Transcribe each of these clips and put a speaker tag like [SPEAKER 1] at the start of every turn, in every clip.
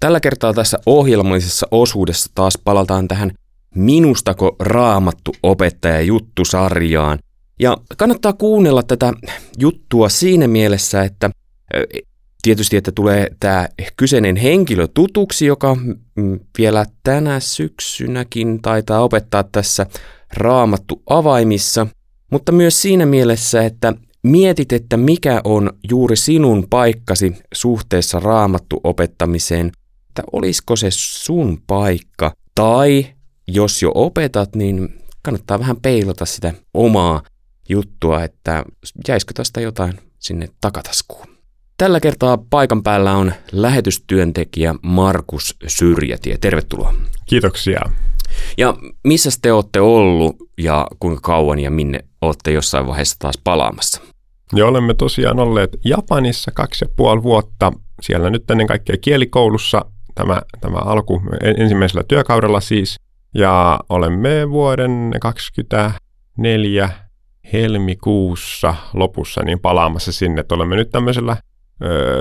[SPEAKER 1] tällä kertaa tässä ohjelmallisessa osuudessa taas palataan tähän Minustako raamattu opettaja juttusarjaan. Ja kannattaa kuunnella tätä juttua siinä mielessä, että tietysti, että tulee tämä kyseinen henkilö tutuksi, joka vielä tänä syksynäkin taitaa opettaa tässä raamattu avaimissa, mutta myös siinä mielessä, että mietit, että mikä on juuri sinun paikkasi suhteessa raamattu opettamiseen, että olisiko se sun paikka, tai jos jo opetat, niin kannattaa vähän peilata sitä omaa juttua, että jäisikö tästä jotain sinne takataskuun. Tällä kertaa paikan päällä on lähetystyöntekijä Markus Syrjätie. Tervetuloa.
[SPEAKER 2] Kiitoksia.
[SPEAKER 1] Ja missä te olette ollut ja kuinka kauan ja minne olette jossain vaiheessa taas palaamassa?
[SPEAKER 2] Ja olemme tosiaan olleet Japanissa kaksi ja puoli vuotta. Siellä nyt ennen kaikkea kielikoulussa tämä, tämä alku ensimmäisellä työkaudella siis. Ja olemme vuoden 2024 helmikuussa lopussa niin palaamassa sinne, että olemme nyt tämmöisellä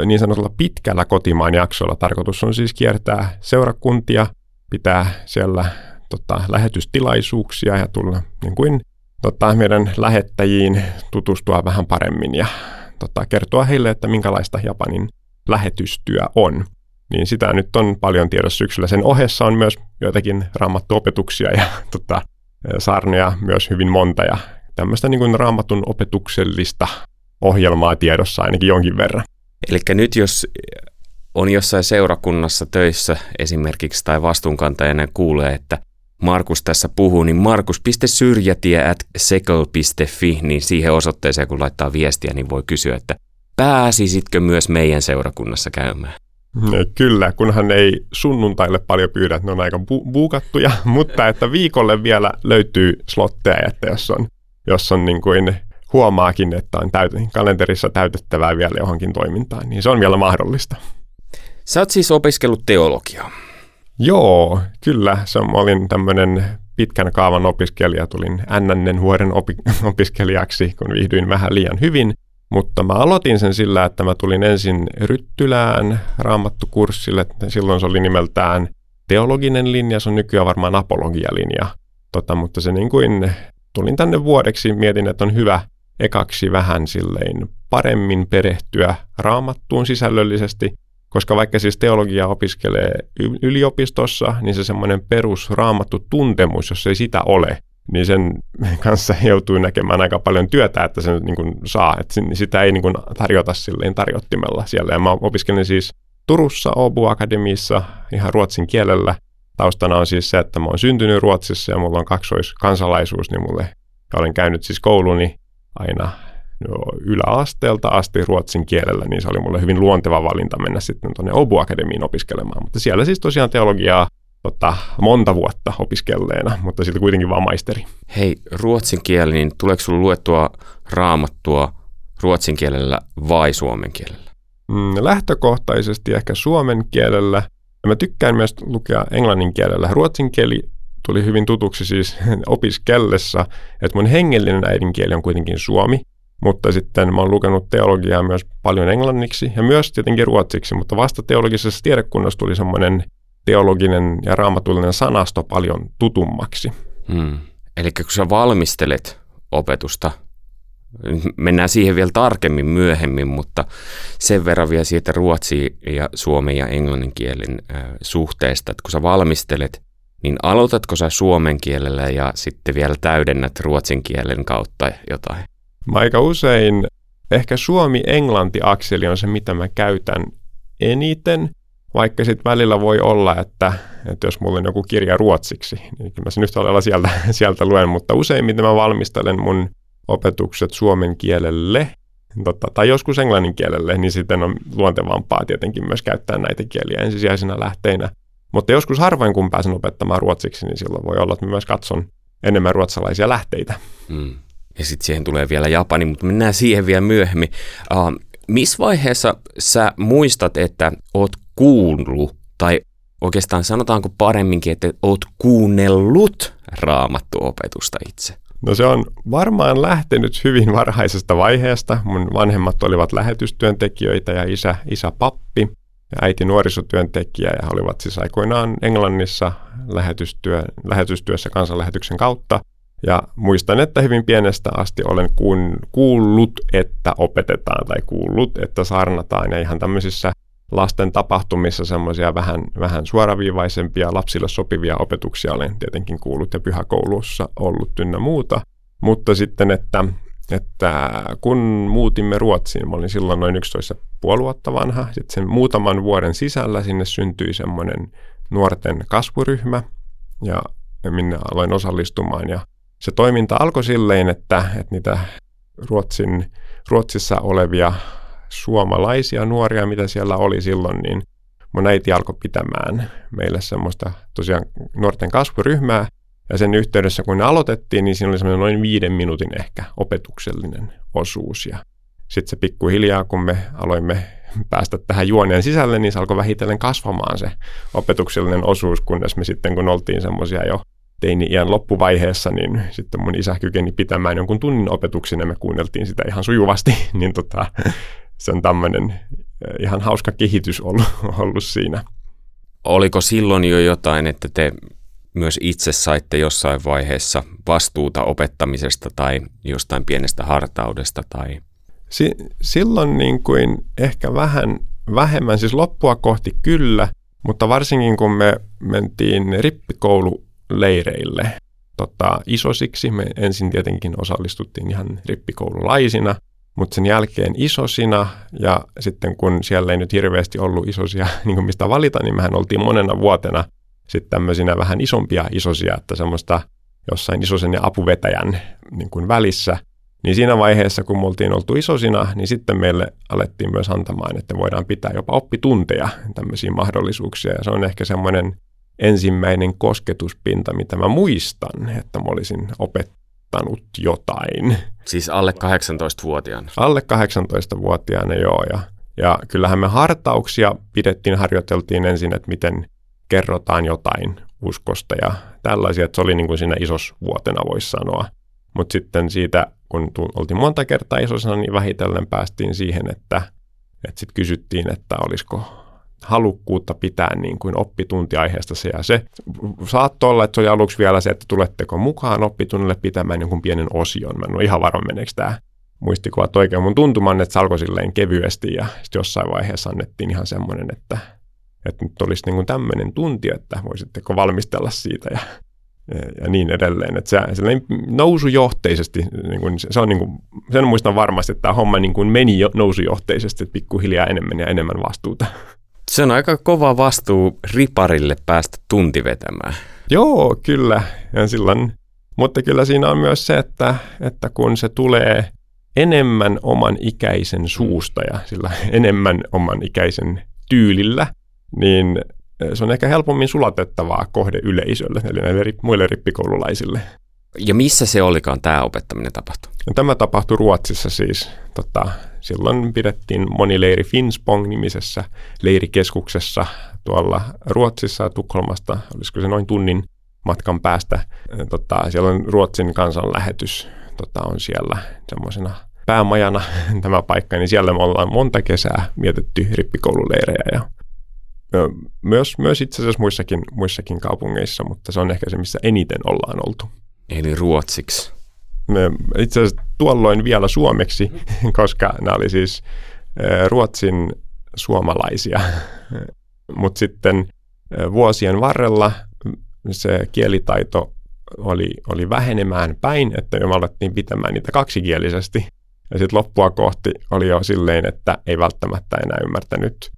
[SPEAKER 2] niin sanotulla pitkällä kotimaan jaksolla. Tarkoitus on siis kiertää seurakuntia, pitää siellä tota, lähetystilaisuuksia ja tulla niin kuin tota, meidän lähettäjiin tutustua vähän paremmin ja tota, kertoa heille, että minkälaista Japanin lähetystyö on. Niin sitä nyt on paljon tiedossa syksyllä. Sen ohessa on myös joitakin raamattuopetuksia ja tota, saarnoja myös hyvin monta ja tämmöistä niin kuin raamatun opetuksellista ohjelmaa tiedossa ainakin jonkin verran.
[SPEAKER 1] Eli nyt jos on jossain seurakunnassa töissä esimerkiksi tai vastuunkantajana kuulee, että Markus tässä puhuu, niin markus.syrjätie at sekel.fi, niin siihen osoitteeseen kun laittaa viestiä, niin voi kysyä, että pääsisitkö myös meidän seurakunnassa käymään?
[SPEAKER 2] Kyllä, kunhan ei sunnuntaille paljon pyydä, että ne on aika bu- buukattuja, mutta että viikolle vielä löytyy slotteja, että jos on, jos on niin kuin huomaakin, että on täyt- kalenterissa täytettävää vielä johonkin toimintaan, niin se on vielä mahdollista.
[SPEAKER 1] Sä oot siis opiskellut teologiaa.
[SPEAKER 2] Joo, kyllä. Se, mä olin tämmöinen pitkän kaavan opiskelija, tulin NNN vuoden opi- opiskelijaksi, kun viihdyin vähän liian hyvin. Mutta mä aloitin sen sillä, että mä tulin ensin Ryttylään raamattukurssille. Silloin se oli nimeltään teologinen linja, se on nykyään varmaan apologialinja. Tota, mutta se niin kuin, tulin tänne vuodeksi, mietin, että on hyvä ekaksi vähän silleen paremmin perehtyä raamattuun sisällöllisesti, koska vaikka siis teologia opiskelee yliopistossa, niin se semmoinen perus raamattu tuntemus, jos ei sitä ole, niin sen kanssa joutuu näkemään aika paljon työtä, että sen niin kuin saa, että sitä ei niin kuin tarjota silleen tarjottimella siellä. Ja mä opiskelin siis Turussa Obu Akademiissa ihan ruotsin kielellä. Taustana on siis se, että mä oon syntynyt Ruotsissa ja mulla on kaksoiskansalaisuus, niin mulle olen käynyt siis kouluni aina no, yläasteelta asti ruotsin kielellä, niin se oli mulle hyvin luonteva valinta mennä sitten tuonne Obu Akademiin opiskelemaan. Mutta siellä siis tosiaan teologiaa tota, monta vuotta opiskelleena, mutta sitten kuitenkin vaan maisteri.
[SPEAKER 1] Hei, ruotsin kieli, niin tuleeko sinulla luettua raamattua ruotsin kielellä vai suomen kielellä?
[SPEAKER 2] Mm, lähtökohtaisesti ehkä suomen kielellä. Mä tykkään myös lukea englannin kielellä. Ruotsin kieli tuli hyvin tutuksi siis opiskellessa, että mun hengellinen äidinkieli on kuitenkin suomi, mutta sitten mä oon lukenut teologiaa myös paljon englanniksi ja myös tietenkin ruotsiksi, mutta vasta teologisessa tiedekunnassa tuli semmoinen teologinen ja raamatullinen sanasto paljon tutummaksi.
[SPEAKER 1] Hmm. Eli kun sä valmistelet opetusta, mennään siihen vielä tarkemmin myöhemmin, mutta sen verran vielä siitä ruotsi ja suomen ja englannin kielen äh, suhteesta, että kun sä valmistelet niin aloitatko sä suomen kielellä ja sitten vielä täydennät ruotsin kielen kautta jotain?
[SPEAKER 2] Mä aika usein, ehkä suomi-englanti-akseli on se, mitä mä käytän eniten, vaikka sitten välillä voi olla, että, että jos mulla on joku kirja ruotsiksi, niin kyllä mä sen yhtä lailla sieltä, sieltä luen, mutta useimmiten mä valmistelen mun opetukset suomen kielelle, totta, tai joskus englannin kielelle, niin sitten on luontevampaa tietenkin myös käyttää näitä kieliä ensisijaisena lähteinä. Mutta joskus harvoin kun pääsen opettamaan ruotsiksi, niin silloin voi olla, että myös katson enemmän ruotsalaisia lähteitä. Mm.
[SPEAKER 1] Ja sitten siihen tulee vielä Japani, mutta mennään siihen vielä myöhemmin. Uh, missä vaiheessa sä muistat, että oot kuullut, tai oikeastaan sanotaanko paremminkin, että oot kuunnellut raamattuopetusta itse?
[SPEAKER 2] No se on varmaan lähtenyt hyvin varhaisesta vaiheesta. Mun vanhemmat olivat lähetystyöntekijöitä ja isä, isä pappi. ja äiti nuorisotyöntekijä ja olivat siis aikoinaan Englannissa lähetystyö, lähetystyössä kansanlähetyksen kautta. Ja muistan, että hyvin pienestä asti olen kuullut, että opetetaan tai kuullut, että saarnataan ja ihan tämmöisissä lasten tapahtumissa semmoisia vähän, vähän suoraviivaisempia lapsille sopivia opetuksia olen tietenkin kuullut ja pyhäkoulussa ollut ynnä muuta. Mutta sitten, että, että kun muutimme Ruotsiin, mä olin silloin noin 11 vuotta vanha, sitten sen muutaman vuoden sisällä sinne syntyi semmoinen nuorten kasvuryhmä ja minne aloin osallistumaan ja se toiminta alkoi silleen, että, että niitä Ruotsin, Ruotsissa olevia suomalaisia nuoria, mitä siellä oli silloin, niin mun äiti alkoi pitämään meille semmoista tosiaan nuorten kasvuryhmää. Ja sen yhteydessä, kun ne aloitettiin, niin siinä oli semmoinen noin viiden minuutin ehkä opetuksellinen osuus. Ja sitten se pikkuhiljaa, kun me aloimme päästä tähän juoneen sisälle, niin se alkoi vähitellen kasvamaan se opetuksellinen osuus, kunnes me sitten, kun oltiin semmoisia jo teini-iän loppuvaiheessa, niin sitten mun isä kykeni pitämään jonkun tunnin opetuksen ja me kuunneltiin sitä ihan sujuvasti, niin tota, se on tämmöinen eh, ihan hauska kehitys ollut, ollut siinä.
[SPEAKER 1] Oliko silloin jo jotain, että te myös itse saitte jossain vaiheessa vastuuta opettamisesta tai jostain pienestä hartaudesta? Tai...
[SPEAKER 2] Si- silloin niin kuin ehkä vähän vähemmän, siis loppua kohti kyllä, mutta varsinkin kun me mentiin rippikoululeireille tota, isosiksi, me ensin tietenkin osallistuttiin ihan rippikoululaisina – mutta sen jälkeen isosina ja sitten kun siellä ei nyt hirveästi ollut isosia niin mistä valita, niin mehän oltiin monena vuotena sitten tämmöisinä vähän isompia isosia, että semmoista jossain isosen ja apuvetäjän niin kuin välissä. Niin siinä vaiheessa, kun me oltiin oltu isosina, niin sitten meille alettiin myös antamaan, että voidaan pitää jopa oppitunteja, tämmöisiä mahdollisuuksia. Ja se on ehkä semmoinen ensimmäinen kosketuspinta, mitä mä muistan, että mä olisin opet, opettanut jotain.
[SPEAKER 1] Siis alle 18-vuotiaana?
[SPEAKER 2] Alle 18-vuotiaana, joo. Ja, ja kyllähän me hartauksia pidettiin, harjoiteltiin ensin, että miten kerrotaan jotain uskosta ja tällaisia, että se oli niin kuin siinä isosvuotena voisi sanoa. Mutta sitten siitä, kun oltiin monta kertaa isosena, niin vähitellen päästiin siihen, että, että sitten kysyttiin, että olisiko halukkuutta pitää niin kuin oppituntiaiheesta se ja se. Saattoi olla, että se oli aluksi vielä se, että tuletteko mukaan oppitunnille pitämään jonkun pienen osion. Mä en ole ihan varma, meneekö tämä muistikuvat oikein. Mun tuntuman, että se alkoi silleen kevyesti ja sitten jossain vaiheessa annettiin ihan semmoinen, että, että nyt olisi niin kuin tämmöinen tunti, että voisitteko valmistella siitä ja, ja niin edelleen. Että se sellainen nousujohteisesti, niin kuin, se on niin kuin, sen muistan varmasti, että tämä homma niin kuin meni jo nousujohteisesti, että pikkuhiljaa enemmän ja enemmän vastuuta.
[SPEAKER 1] Se on aika kova vastuu riparille päästä tunti vetämään.
[SPEAKER 2] Joo, kyllä. Ja silloin, mutta kyllä siinä on myös se, että, että kun se tulee enemmän oman ikäisen suusta ja sillä enemmän oman ikäisen tyylillä, niin se on ehkä helpommin sulatettavaa kohdeyleisölle, eli näille muille rippikoululaisille.
[SPEAKER 1] Ja missä se olikaan tämä opettaminen tapahtui?
[SPEAKER 2] Tämä tapahtui Ruotsissa siis. Tota, silloin pidettiin monileiri Finspong-nimisessä leirikeskuksessa tuolla Ruotsissa Tukholmasta, olisiko se noin tunnin matkan päästä. Tota, siellä on Ruotsin kansanlähetys tota, on siellä semmoisena päämajana tämä paikka, niin siellä me ollaan monta kesää mietitty rippikoululeirejä ja myös, myös itse asiassa muissakin, muissakin kaupungeissa, mutta se on ehkä se, missä eniten ollaan oltu.
[SPEAKER 1] Eli ruotsiksi?
[SPEAKER 2] Itse asiassa tuolloin vielä suomeksi, koska nämä oli siis Ruotsin suomalaisia. Mutta sitten vuosien varrella se kielitaito oli, oli vähenemään päin, että me alettiin pitämään niitä kaksikielisesti. Ja sitten loppua kohti oli jo silleen, että ei välttämättä enää ymmärtänyt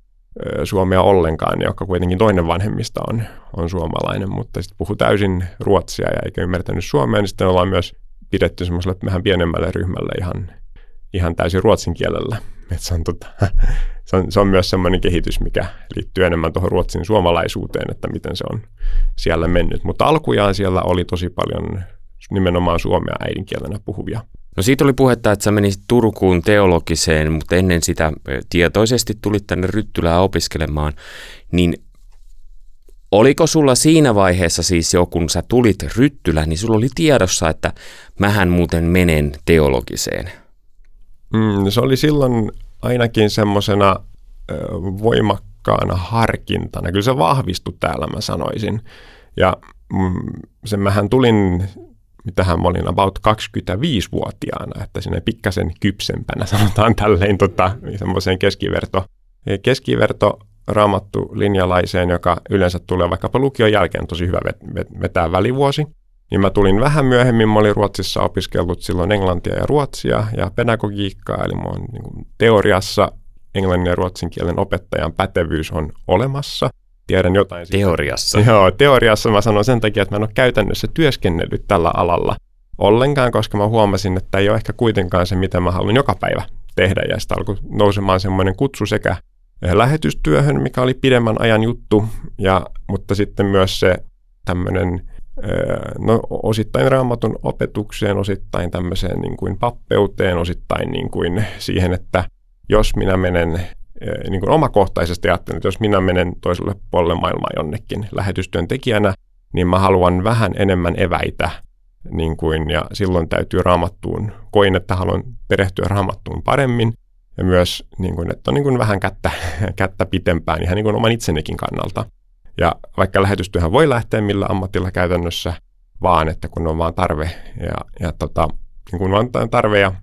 [SPEAKER 2] suomea ollenkaan, joka kuitenkin toinen vanhemmista on, on suomalainen, mutta sitten puhuu täysin ruotsia ja eikä ymmärtänyt suomea, niin sitten ollaan myös pidetty semmoiselle vähän pienemmälle ryhmälle ihan, ihan täysin ruotsin kielellä. Et se, on tota, se, on, se on myös semmoinen kehitys, mikä liittyy enemmän tuohon ruotsin suomalaisuuteen, että miten se on siellä mennyt. Mutta alkujaan siellä oli tosi paljon nimenomaan suomea äidinkielenä puhuvia
[SPEAKER 1] No siitä oli puhetta, että sä menisit Turkuun teologiseen, mutta ennen sitä tietoisesti tulit tänne Ryttylää opiskelemaan, niin oliko sulla siinä vaiheessa siis jo, kun sä tulit Ryttylään, niin sulla oli tiedossa, että mähän muuten menen teologiseen?
[SPEAKER 2] Mm, se oli silloin ainakin semmoisena voimakkaana voimakkaana harkintana. Kyllä se vahvistui täällä, mä sanoisin. Ja mm, sen mähän tulin, mitähän mä olin about 25-vuotiaana, että sinne pikkasen kypsempänä sanotaan tälleen tota, semmoiseen keskiverto, keskiverto raamattu linjalaiseen, joka yleensä tulee vaikkapa lukion jälkeen tosi hyvä vetää välivuosi. Niin mä tulin vähän myöhemmin, mä olin Ruotsissa opiskellut silloin englantia ja ruotsia ja pedagogiikkaa, eli mä oon niin teoriassa englannin ja ruotsin kielen opettajan pätevyys on olemassa. Tiedän jotain
[SPEAKER 1] siitä. Teoriassa?
[SPEAKER 2] Joo, teoriassa mä sanon sen takia, että mä en ole käytännössä työskennellyt tällä alalla ollenkaan, koska mä huomasin, että ei ole ehkä kuitenkaan se, mitä mä haluan joka päivä tehdä. Ja sitä alkoi nousemaan semmoinen kutsu sekä lähetystyöhön, mikä oli pidemmän ajan juttu, ja, mutta sitten myös se tämmöinen no, osittain raamatun opetukseen, osittain tämmöiseen niin kuin pappeuteen, osittain niin kuin siihen, että jos minä menen niin kuin omakohtaisesti ajattelen, että jos minä menen toiselle puolelle maailmaa jonnekin lähetystyöntekijänä, niin mä haluan vähän enemmän eväitä, niin kuin, ja silloin täytyy raamattuun, koin, että haluan perehtyä raamattuun paremmin, ja myös, niin kuin, että on niin kuin vähän kättä, kättä pitempään ihan niin kuin oman itsenikin kannalta. Ja vaikka lähetystyöhän voi lähteä millä ammatilla käytännössä, vaan että kun on vaan tarve ja, ja tota, niin kun on tarve ja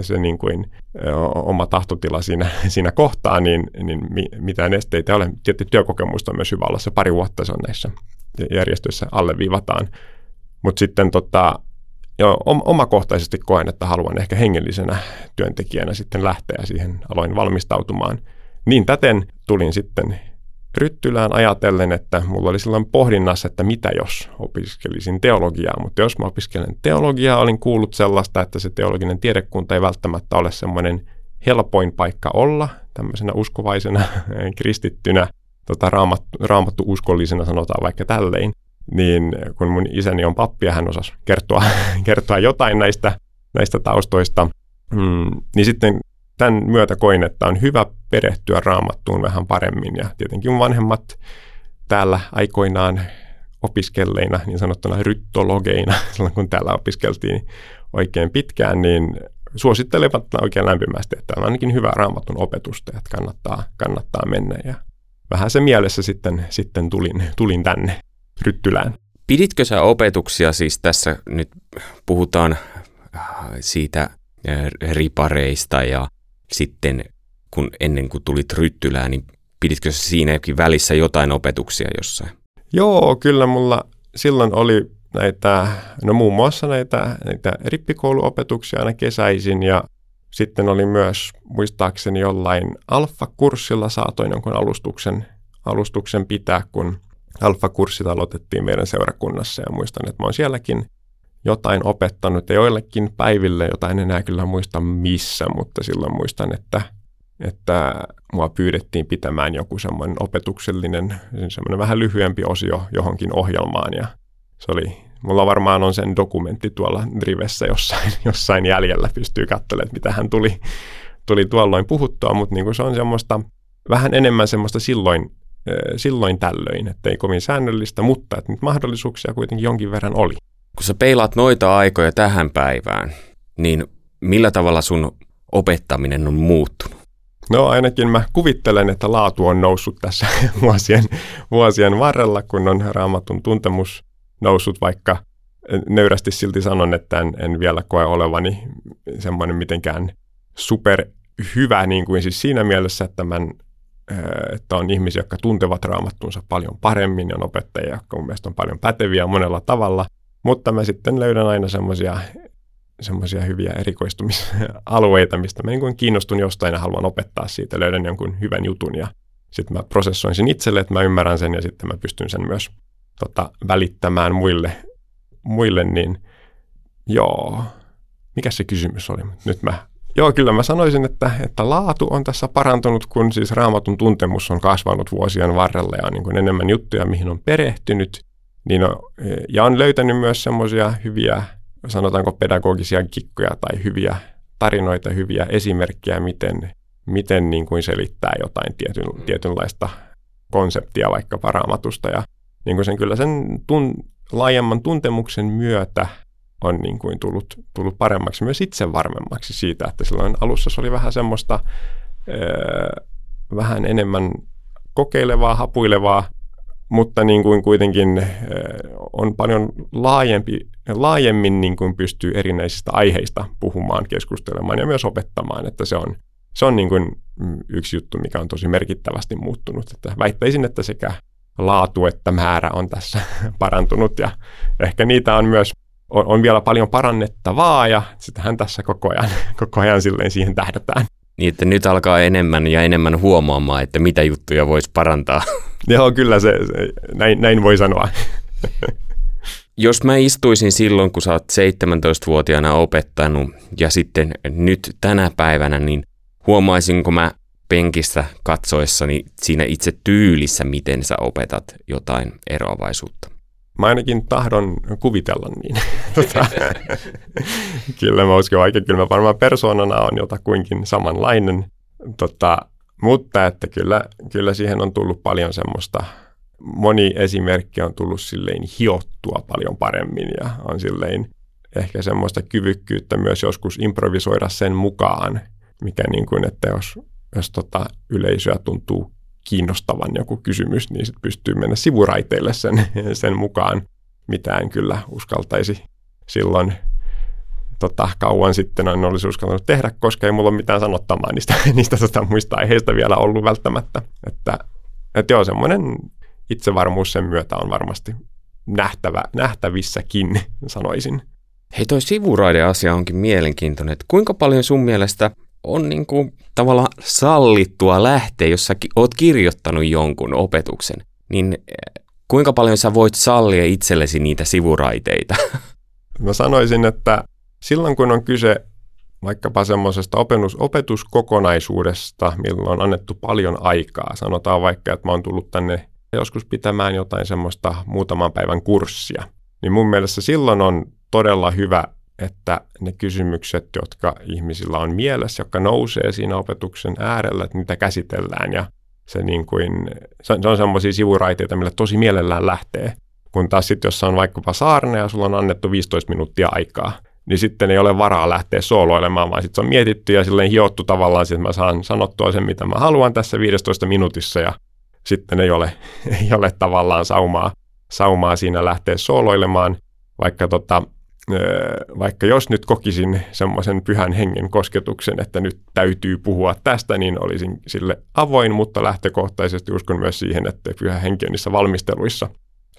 [SPEAKER 2] se niin kuin, oma tahtotila siinä, siinä kohtaa, niin, niin mitään esteitä ei ole. Tietysti työkokemusta on myös hyvä olla se pari vuotta, se on näissä järjestöissä alleviivataan. Mutta sitten tota, jo, omakohtaisesti koen, että haluan ehkä hengellisenä työntekijänä sitten lähteä siihen, aloin valmistautumaan. Niin täten tulin sitten Ryttylään ajatellen, että mulla oli silloin pohdinnassa, että mitä jos opiskelisin teologiaa, mutta jos mä opiskelen teologiaa, olin kuullut sellaista, että se teologinen tiedekunta ei välttämättä ole semmoinen helpoin paikka olla tämmöisenä uskovaisena kristittynä, tota, raamattu, raamattu uskollisena sanotaan vaikka tällein, niin kun mun isäni on pappi ja hän osasi kertoa, kertoa jotain näistä, näistä taustoista, mm, niin sitten tämän myötä koin, että on hyvä perehtyä raamattuun vähän paremmin ja tietenkin vanhemmat täällä aikoinaan opiskelleina, niin sanottuna ryttologeina, silloin kun täällä opiskeltiin oikein pitkään, niin suosittelevat oikein lämpimästi, että on ainakin hyvä raamatun opetusta, että kannattaa, kannattaa mennä. Ja vähän se mielessä sitten, sitten tulin, tulin tänne Ryttylään.
[SPEAKER 1] Piditkö sä opetuksia, siis tässä nyt puhutaan siitä ripareista ja sitten kun ennen kuin tulit Ryttylään, niin piditkö siinäkin välissä jotain opetuksia jossain?
[SPEAKER 2] Joo, kyllä mulla silloin oli näitä, no muun muassa näitä, näitä rippikouluopetuksia aina kesäisin ja sitten oli myös muistaakseni jollain alfa-kurssilla saatoin jonkun alustuksen, alustuksen pitää, kun alfa-kurssit aloitettiin meidän seurakunnassa ja muistan, että mä oon sielläkin jotain opettanut ja joillekin päiville, jota en enää kyllä muista missä, mutta silloin muistan, että, että mua pyydettiin pitämään joku semmoinen opetuksellinen, semmoinen vähän lyhyempi osio johonkin ohjelmaan ja se oli, mulla varmaan on sen dokumentti tuolla Drivessä jossain, jossain jäljellä, pystyy katselemaan, mitä hän tuli, tuli tuolloin puhuttua, mutta niin kuin se on semmoista vähän enemmän semmoista silloin, silloin tällöin, että ei kovin säännöllistä, mutta että nyt mahdollisuuksia kuitenkin jonkin verran oli.
[SPEAKER 1] Kun sä peilaat noita aikoja tähän päivään, niin millä tavalla sun opettaminen on muuttunut?
[SPEAKER 2] No ainakin mä kuvittelen, että laatu on noussut tässä vuosien, vuosien varrella, kun on raamatun tuntemus noussut, vaikka nöyrästi silti sanon, että en, en vielä koe olevani semmoinen mitenkään super hyvä, niin kuin siis siinä mielessä, että, mä, että on ihmisiä, jotka tuntevat raamattunsa paljon paremmin, ja on opettajia, jotka mun mielestä on paljon päteviä monella tavalla – mutta mä sitten löydän aina semmoisia semmoisia hyviä erikoistumisalueita, mistä mä niin kiinnostun jostain ja haluan opettaa siitä, löydän jonkun hyvän jutun ja sitten mä prosessoin sen itselle, että mä ymmärrän sen ja sitten mä pystyn sen myös tota, välittämään muille, muille, niin joo, mikä se kysymys oli? Nyt mä, joo kyllä mä sanoisin, että, että laatu on tässä parantunut, kun siis raamatun tuntemus on kasvanut vuosien varrella ja on niin kuin enemmän juttuja, mihin on perehtynyt – niin on, ja on löytänyt myös semmoisia hyviä, sanotaanko pedagogisia kikkoja tai hyviä tarinoita, hyviä esimerkkejä, miten, miten niin kuin selittää jotain tietyn, tietynlaista konseptia vaikka raamatusta. Ja niin kuin sen, kyllä sen tun, laajemman tuntemuksen myötä on niin kuin tullut, tullut paremmaksi, myös itse varmemmaksi siitä, että silloin alussa se oli vähän semmoista, öö, vähän enemmän kokeilevaa, hapuilevaa, mutta niin kuin kuitenkin on paljon laajempi, laajemmin niin kuin pystyy erinäisistä aiheista puhumaan, keskustelemaan ja myös opettamaan, että se on, se on niin kuin yksi juttu, mikä on tosi merkittävästi muuttunut. Että väittäisin, että sekä laatu että määrä on tässä parantunut ja ehkä niitä on myös on, on vielä paljon parannettavaa ja sitähän tässä koko ajan, koko ajan silleen siihen tähdätään.
[SPEAKER 1] Niin, että nyt alkaa enemmän ja enemmän huomaamaan, että mitä juttuja voisi parantaa.
[SPEAKER 2] Joo, kyllä se, se näin, näin voi sanoa.
[SPEAKER 1] Jos mä istuisin silloin, kun sä oot 17-vuotiaana opettanut ja sitten nyt tänä päivänä, niin huomaisinko mä penkissä katsoessani siinä itse tyylissä, miten sä opetat jotain eroavaisuutta?
[SPEAKER 2] Mä ainakin tahdon kuvitella niin. tota, kyllä mä uskon vaikka kyllä mä varmaan persoonana on jotakuinkin samanlainen. Tota, mutta että kyllä, kyllä siihen on tullut paljon semmoista, moni esimerkki on tullut silleen hiottua paljon paremmin ja on silleen ehkä semmoista kyvykkyyttä myös joskus improvisoida sen mukaan, mikä niin kuin, että jos, jos tota yleisöä tuntuu kiinnostavan joku kysymys, niin sit pystyy mennä sivuraiteille sen, sen mukaan. Mitään kyllä uskaltaisi silloin tota, kauan sitten en olisi uskaltanut tehdä, koska ei mulla ole mitään sanottamaa niistä, niistä tota, muista aiheista vielä ollut välttämättä. Että, että joo, semmoinen itsevarmuus sen myötä on varmasti nähtävä, nähtävissäkin, sanoisin.
[SPEAKER 1] Hei, toi sivuraide-asia onkin mielenkiintoinen. Että kuinka paljon sun mielestä on niin kuin tavallaan sallittua lähteä, jos sä oot kirjoittanut jonkun opetuksen, niin eh, kuinka paljon sä voit sallia itsellesi niitä sivuraiteita?
[SPEAKER 2] Mä sanoisin, että silloin kun on kyse vaikkapa semmoisesta opetus, opetuskokonaisuudesta, milloin on annettu paljon aikaa, sanotaan vaikka, että mä oon tullut tänne joskus pitämään jotain semmoista muutaman päivän kurssia, niin mun mielestä silloin on todella hyvä että ne kysymykset, jotka ihmisillä on mielessä, jotka nousee siinä opetuksen äärellä, että niitä käsitellään ja se, niin kuin, se on, semmoisia sivuraiteita, millä tosi mielellään lähtee. Kun taas sitten, jos on vaikkapa saarne ja sulla on annettu 15 minuuttia aikaa, niin sitten ei ole varaa lähteä sooloilemaan, vaan sitten se on mietitty ja silleen hiottu tavallaan, että mä saan sanottua sen, mitä mä haluan tässä 15 minuutissa ja sitten ei ole, ei ole tavallaan saumaa, saumaa siinä lähteä sooloilemaan, vaikka tota, vaikka jos nyt kokisin semmoisen pyhän hengen kosketuksen, että nyt täytyy puhua tästä, niin olisin sille avoin, mutta lähtökohtaisesti uskon myös siihen, että pyhä henki on niissä valmisteluissa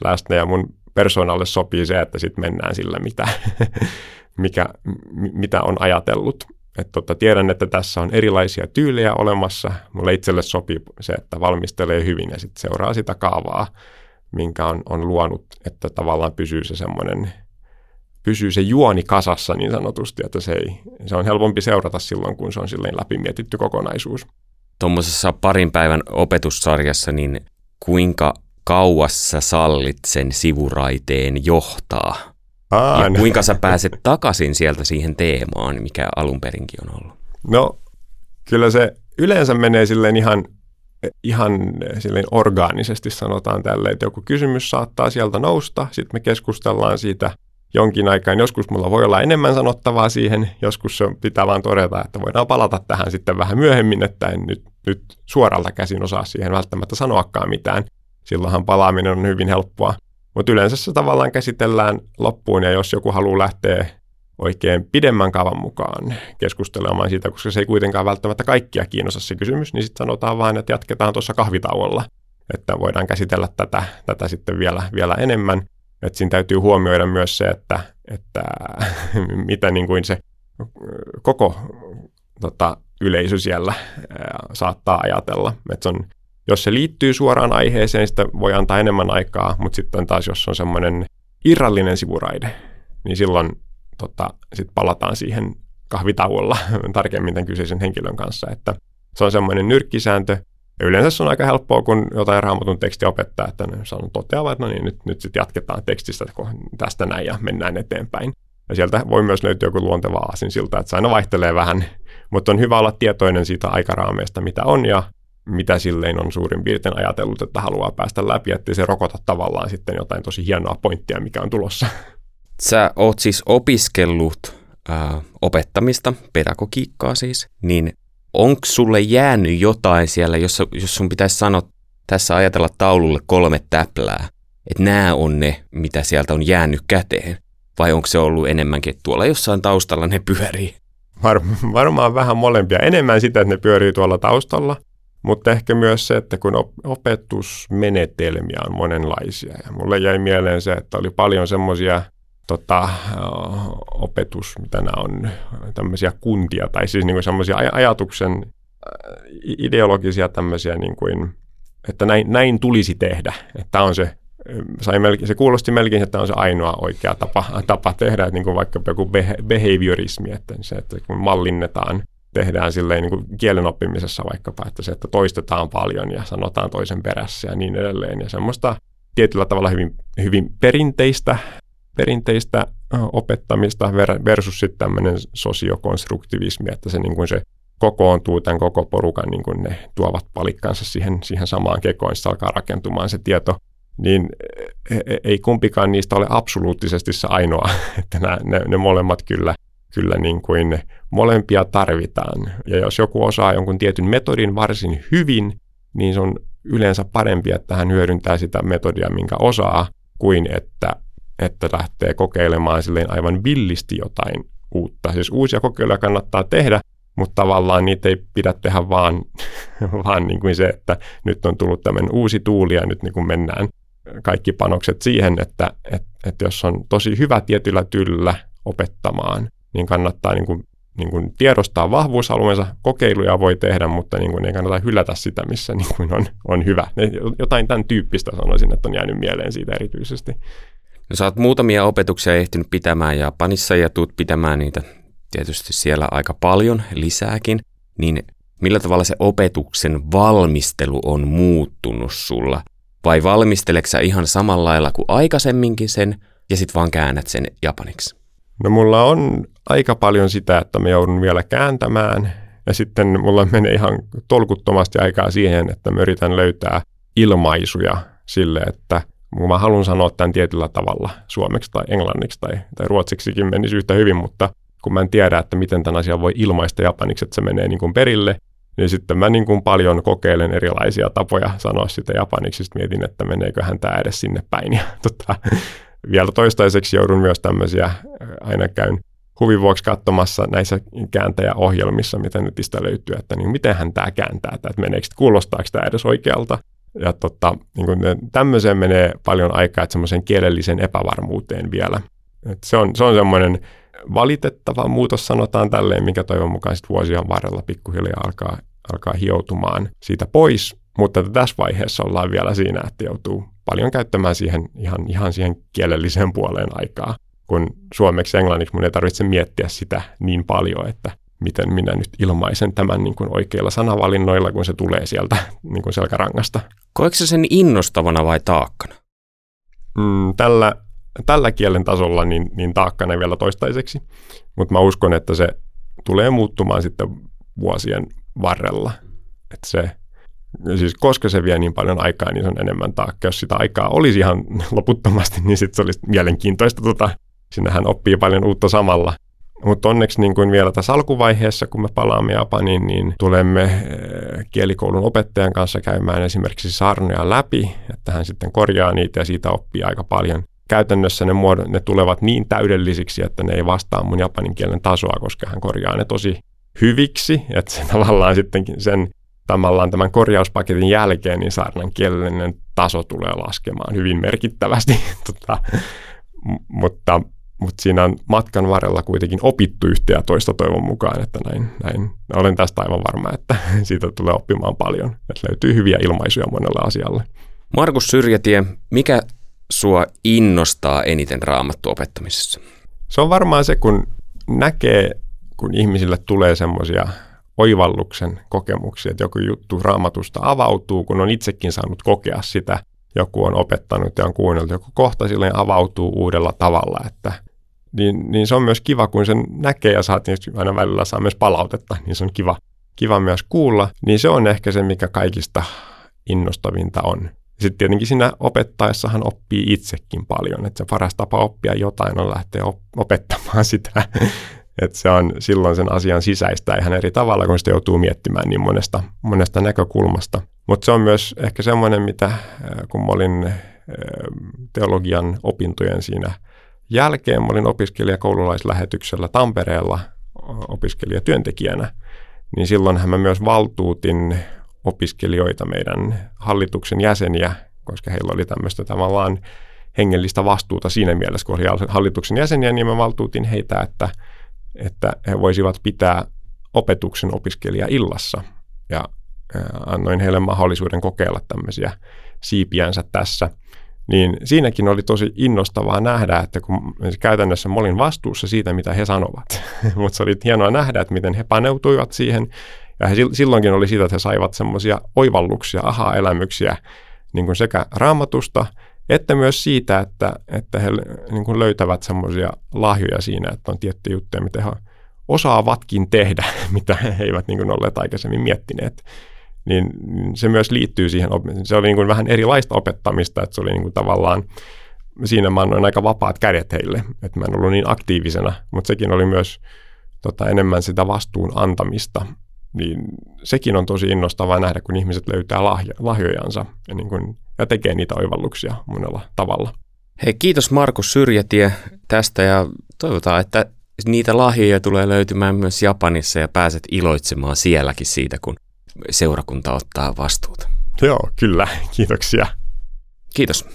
[SPEAKER 2] läsnä ja mun persoonalle sopii se, että sitten mennään sillä, mitä, mikä, mitä on ajatellut. Et tota, tiedän, että tässä on erilaisia tyylejä olemassa. Mulle itselle sopii se, että valmistelee hyvin ja sitten seuraa sitä kaavaa, minkä on, on luonut, että tavallaan pysyy se semmoinen pysyy se juoni kasassa niin sanotusti, että se, ei, se on helpompi seurata silloin, kun se on silleen läpimietitty kokonaisuus.
[SPEAKER 1] Tuommoisessa parin päivän opetussarjassa, niin kuinka kauas sä sallit sen sivuraiteen johtaa? Aa, ja kuinka sä pääset takaisin sieltä siihen teemaan, mikä alun perinkin on ollut?
[SPEAKER 2] No, kyllä se yleensä menee silleen ihan, ihan silleen orgaanisesti sanotaan tälle, että joku kysymys saattaa sieltä nousta, sitten me keskustellaan siitä – jonkin aikaan. Joskus mulla voi olla enemmän sanottavaa siihen, joskus se pitää vaan todeta, että voidaan palata tähän sitten vähän myöhemmin, että en nyt, nyt suoralta käsin osaa siihen välttämättä sanoakaan mitään. Silloinhan palaaminen on hyvin helppoa. Mutta yleensä se tavallaan käsitellään loppuun, ja jos joku haluaa lähteä oikein pidemmän kaavan mukaan keskustelemaan siitä, koska se ei kuitenkaan välttämättä kaikkia kiinnosta se kysymys, niin sitten sanotaan vain, että jatketaan tuossa kahvitauolla, että voidaan käsitellä tätä, tätä sitten vielä, vielä enemmän. Että siinä täytyy huomioida myös se, että, että mitä niin kuin se koko tota, yleisö siellä saattaa ajatella. Että on, jos se liittyy suoraan aiheeseen, sitä voi antaa enemmän aikaa, mutta sitten taas jos on semmoinen irrallinen sivuraide, niin silloin tota, sit palataan siihen kahvitauolla tarkemmin tämän kyseisen henkilön kanssa. Että se on semmoinen nyrkkisääntö, yleensä se on aika helppoa, kun jotain raamatun tekstiä opettaa, että ne sanon toteavat, että no niin, nyt, nyt sitten jatketaan tekstistä tästä näin ja mennään eteenpäin. Ja sieltä voi myös löytyä joku luonteva aasin siltä, että se aina vaihtelee vähän, mutta on hyvä olla tietoinen siitä aikaraameesta, mitä on ja mitä silleen on suurin piirtein ajatellut, että haluaa päästä läpi, ettei se rokota tavallaan sitten jotain tosi hienoa pointtia, mikä on tulossa.
[SPEAKER 1] Sä oot siis opiskellut äh, opettamista, pedagogiikkaa siis, niin onko sulle jäänyt jotain siellä, jos, jos sun pitäisi sanoa tässä ajatella taululle kolme täplää, että nämä on ne, mitä sieltä on jäänyt käteen? Vai onko se ollut enemmänkin, että tuolla jossain taustalla ne pyörii?
[SPEAKER 2] Var, varmaan vähän molempia. Enemmän sitä, että ne pyörii tuolla taustalla, mutta ehkä myös se, että kun opetusmenetelmiä on monenlaisia. Ja mulle jäi mieleen se, että oli paljon semmoisia tota, opetus, mitä nämä on, tämmöisiä kuntia, tai siis niin semmoisia ajatuksen ideologisia tämmöisiä, niin kuin, että näin, näin tulisi tehdä. Että on se, sai melkein, se kuulosti melkein, että on se ainoa oikea tapa, tapa tehdä, että niin kuin vaikka joku behaviorismi, että se, että kun mallinnetaan tehdään silleen niin kuin kielen oppimisessa vaikkapa, että se, että toistetaan paljon ja sanotaan toisen perässä ja niin edelleen. Ja semmoista tietyllä tavalla hyvin, hyvin perinteistä, perinteistä opettamista versus sitten tämmöinen sosiokonstruktivismi, että se, niin kuin se kokoontuu tämän koko porukan, niin kuin ne tuovat palikkansa siihen, siihen samaan kekoon, se alkaa rakentumaan se tieto, niin e, e, ei kumpikaan niistä ole absoluuttisesti se ainoa, että nämä, ne, ne molemmat kyllä, kyllä niin kuin molempia tarvitaan. Ja jos joku osaa jonkun tietyn metodin varsin hyvin, niin se on yleensä parempi, että hän hyödyntää sitä metodia, minkä osaa, kuin että, että lähtee kokeilemaan silleen aivan villisti jotain uutta. Siis uusia kokeiluja kannattaa tehdä, mutta tavallaan niitä ei pidä tehdä vaan, vaan niin kuin se, että nyt on tullut tämmöinen uusi tuuli ja nyt niin kuin mennään kaikki panokset siihen, että, että, että jos on tosi hyvä tietyllä tyllä opettamaan, niin kannattaa niin kuin, niin kuin tiedostaa vahvuusalueensa, kokeiluja voi tehdä, mutta niin kuin ei kannata hylätä sitä, missä niin kuin on, on hyvä. Jotain tämän tyyppistä sanoisin, että on jäänyt mieleen siitä erityisesti.
[SPEAKER 1] No sä oot muutamia opetuksia ehtinyt pitämään Japanissa ja tuut pitämään niitä tietysti siellä aika paljon lisääkin, niin millä tavalla se opetuksen valmistelu on muuttunut sulla? Vai valmisteleksä ihan samalla lailla kuin aikaisemminkin sen ja sitten vaan käännät sen japaniksi?
[SPEAKER 2] No mulla on aika paljon sitä, että mä joudun vielä kääntämään ja sitten mulla menee ihan tolkuttomasti aikaa siihen, että mä yritän löytää ilmaisuja sille, että mä haluan sanoa tämän tietyllä tavalla suomeksi tai englanniksi tai, tai ruotsiksikin menisi yhtä hyvin, mutta kun mä en tiedä, että miten tämän asian voi ilmaista japaniksi, että se menee niin kuin perille, niin sitten mä niin kuin paljon kokeilen erilaisia tapoja sanoa sitä japaniksi, sitten mietin, että meneeköhän tämä edes sinne päin. Ja tota, vielä toistaiseksi joudun myös tämmöisiä, äh, aina käyn huvin vuoksi katsomassa näissä kääntäjäohjelmissa, mitä netistä löytyy, että niin mitenhän tämä kääntää, että meneekö, kuulostaako tämä edes oikealta. Ja tota, niin kuin tämmöiseen menee paljon aikaa, että semmoisen kielellisen epävarmuuteen vielä. Et se on, se on semmoinen valitettava muutos, sanotaan tälleen, mikä toivon mukaan sitten vuosien varrella pikkuhiljaa alkaa, alkaa hioutumaan siitä pois. Mutta tässä vaiheessa ollaan vielä siinä, että joutuu paljon käyttämään siihen ihan, ihan siihen kielelliseen puoleen aikaa. Kun suomeksi ja englanniksi mun ei tarvitse miettiä sitä niin paljon, että miten minä nyt ilmaisen tämän niin kuin oikeilla sanavalinnoilla, kun se tulee sieltä niin kuin selkärangasta.
[SPEAKER 1] Koetko sen innostavana vai taakkana?
[SPEAKER 2] Mm, tällä tällä kielen tasolla niin, niin taakkana vielä toistaiseksi, mutta mä uskon, että se tulee muuttumaan sitten vuosien varrella. Että se, siis koska se vie niin paljon aikaa, niin se on enemmän taakka. Jos sitä aikaa olisi ihan loputtomasti, niin sitten se olisi mielenkiintoista. Tota, sinnehän oppii paljon uutta samalla. Mutta onneksi niin kuin vielä tässä alkuvaiheessa, kun me palaamme Japaniin, niin tulemme eh, kielikoulun opettajan kanssa käymään esimerkiksi sarnoja läpi, että hän sitten korjaa niitä ja siitä oppii aika paljon. Käytännössä ne, muodot, ne tulevat niin täydellisiksi, että ne ei vastaa mun japanin kielen tasoa, koska hän korjaa ne tosi hyviksi, että se tavallaan sitten sen tavallaan tämän korjauspaketin jälkeen niin saarnan kielellinen taso tulee laskemaan hyvin merkittävästi, tota, mutta, mutta siinä on matkan varrella kuitenkin opittu yhtä ja toista toivon mukaan, että näin, näin. olen tästä aivan varma, että siitä tulee oppimaan paljon, että löytyy hyviä ilmaisuja monelle asialle.
[SPEAKER 1] Markus Syrjätie, mikä sua innostaa eniten raamattu opettamisessa?
[SPEAKER 2] Se on varmaan se, kun näkee, kun ihmisille tulee semmoisia oivalluksen kokemuksia, että joku juttu raamatusta avautuu, kun on itsekin saanut kokea sitä, joku on opettanut ja on kuunnellut, joku kohta silleen avautuu uudella tavalla, että niin, niin se on myös kiva, kun sen näkee ja saa aina välillä saa myös palautetta, niin se on kiva, kiva myös kuulla, niin se on ehkä se, mikä kaikista innostavinta on. Sitten tietenkin siinä opettaessahan oppii itsekin paljon, että se paras tapa oppia jotain on lähteä opettamaan sitä. että se on silloin sen asian sisäistä ihan eri tavalla, kun sitä joutuu miettimään niin monesta, monesta näkökulmasta. Mutta se on myös ehkä semmoinen, mitä kun mä olin teologian opintojen siinä jälkeen, mä olin opiskelija koululaislähetyksellä Tampereella opiskelijatyöntekijänä, niin silloinhan mä myös valtuutin opiskelijoita, meidän hallituksen jäseniä, koska heillä oli tämmöistä tavallaan hengellistä vastuuta siinä mielessä, kun oli hallituksen jäseniä, niin mä valtuutin heitä, että, että he voisivat pitää opetuksen opiskelija illassa. Ja annoin heille mahdollisuuden kokeilla tämmöisiä siipiänsä tässä. Niin siinäkin oli tosi innostavaa nähdä, että kun käytännössä mä olin vastuussa siitä, mitä he sanovat. Mutta se oli hienoa nähdä, että miten he paneutuivat siihen. Ja he silloinkin oli siitä, että he saivat semmoisia oivalluksia, aha-elämyksiä niin kuin sekä raamatusta, että myös siitä, että, että he niin kuin löytävät semmoisia lahjoja siinä, että on tiettyjä juttuja, mitä he osaavatkin tehdä, mitä he eivät niin kuin olleet aikaisemmin miettineet. Niin se myös liittyy siihen, se oli niin kuin vähän erilaista opettamista, että se oli niin kuin tavallaan, siinä mä annoin aika vapaat kädet heille, että mä en ollut niin aktiivisena, mutta sekin oli myös tota, enemmän sitä vastuun antamista, niin sekin on tosi innostavaa nähdä, kun ihmiset löytää lahjo, lahjojansa ja, niin kuin, ja tekee niitä oivalluksia monella tavalla.
[SPEAKER 1] Hei, kiitos Markus Syrjätie tästä ja toivotaan, että niitä lahjoja tulee löytymään myös Japanissa ja pääset iloitsemaan sielläkin siitä, kun seurakunta ottaa vastuuta.
[SPEAKER 2] Joo, kyllä. Kiitoksia.
[SPEAKER 1] Kiitos.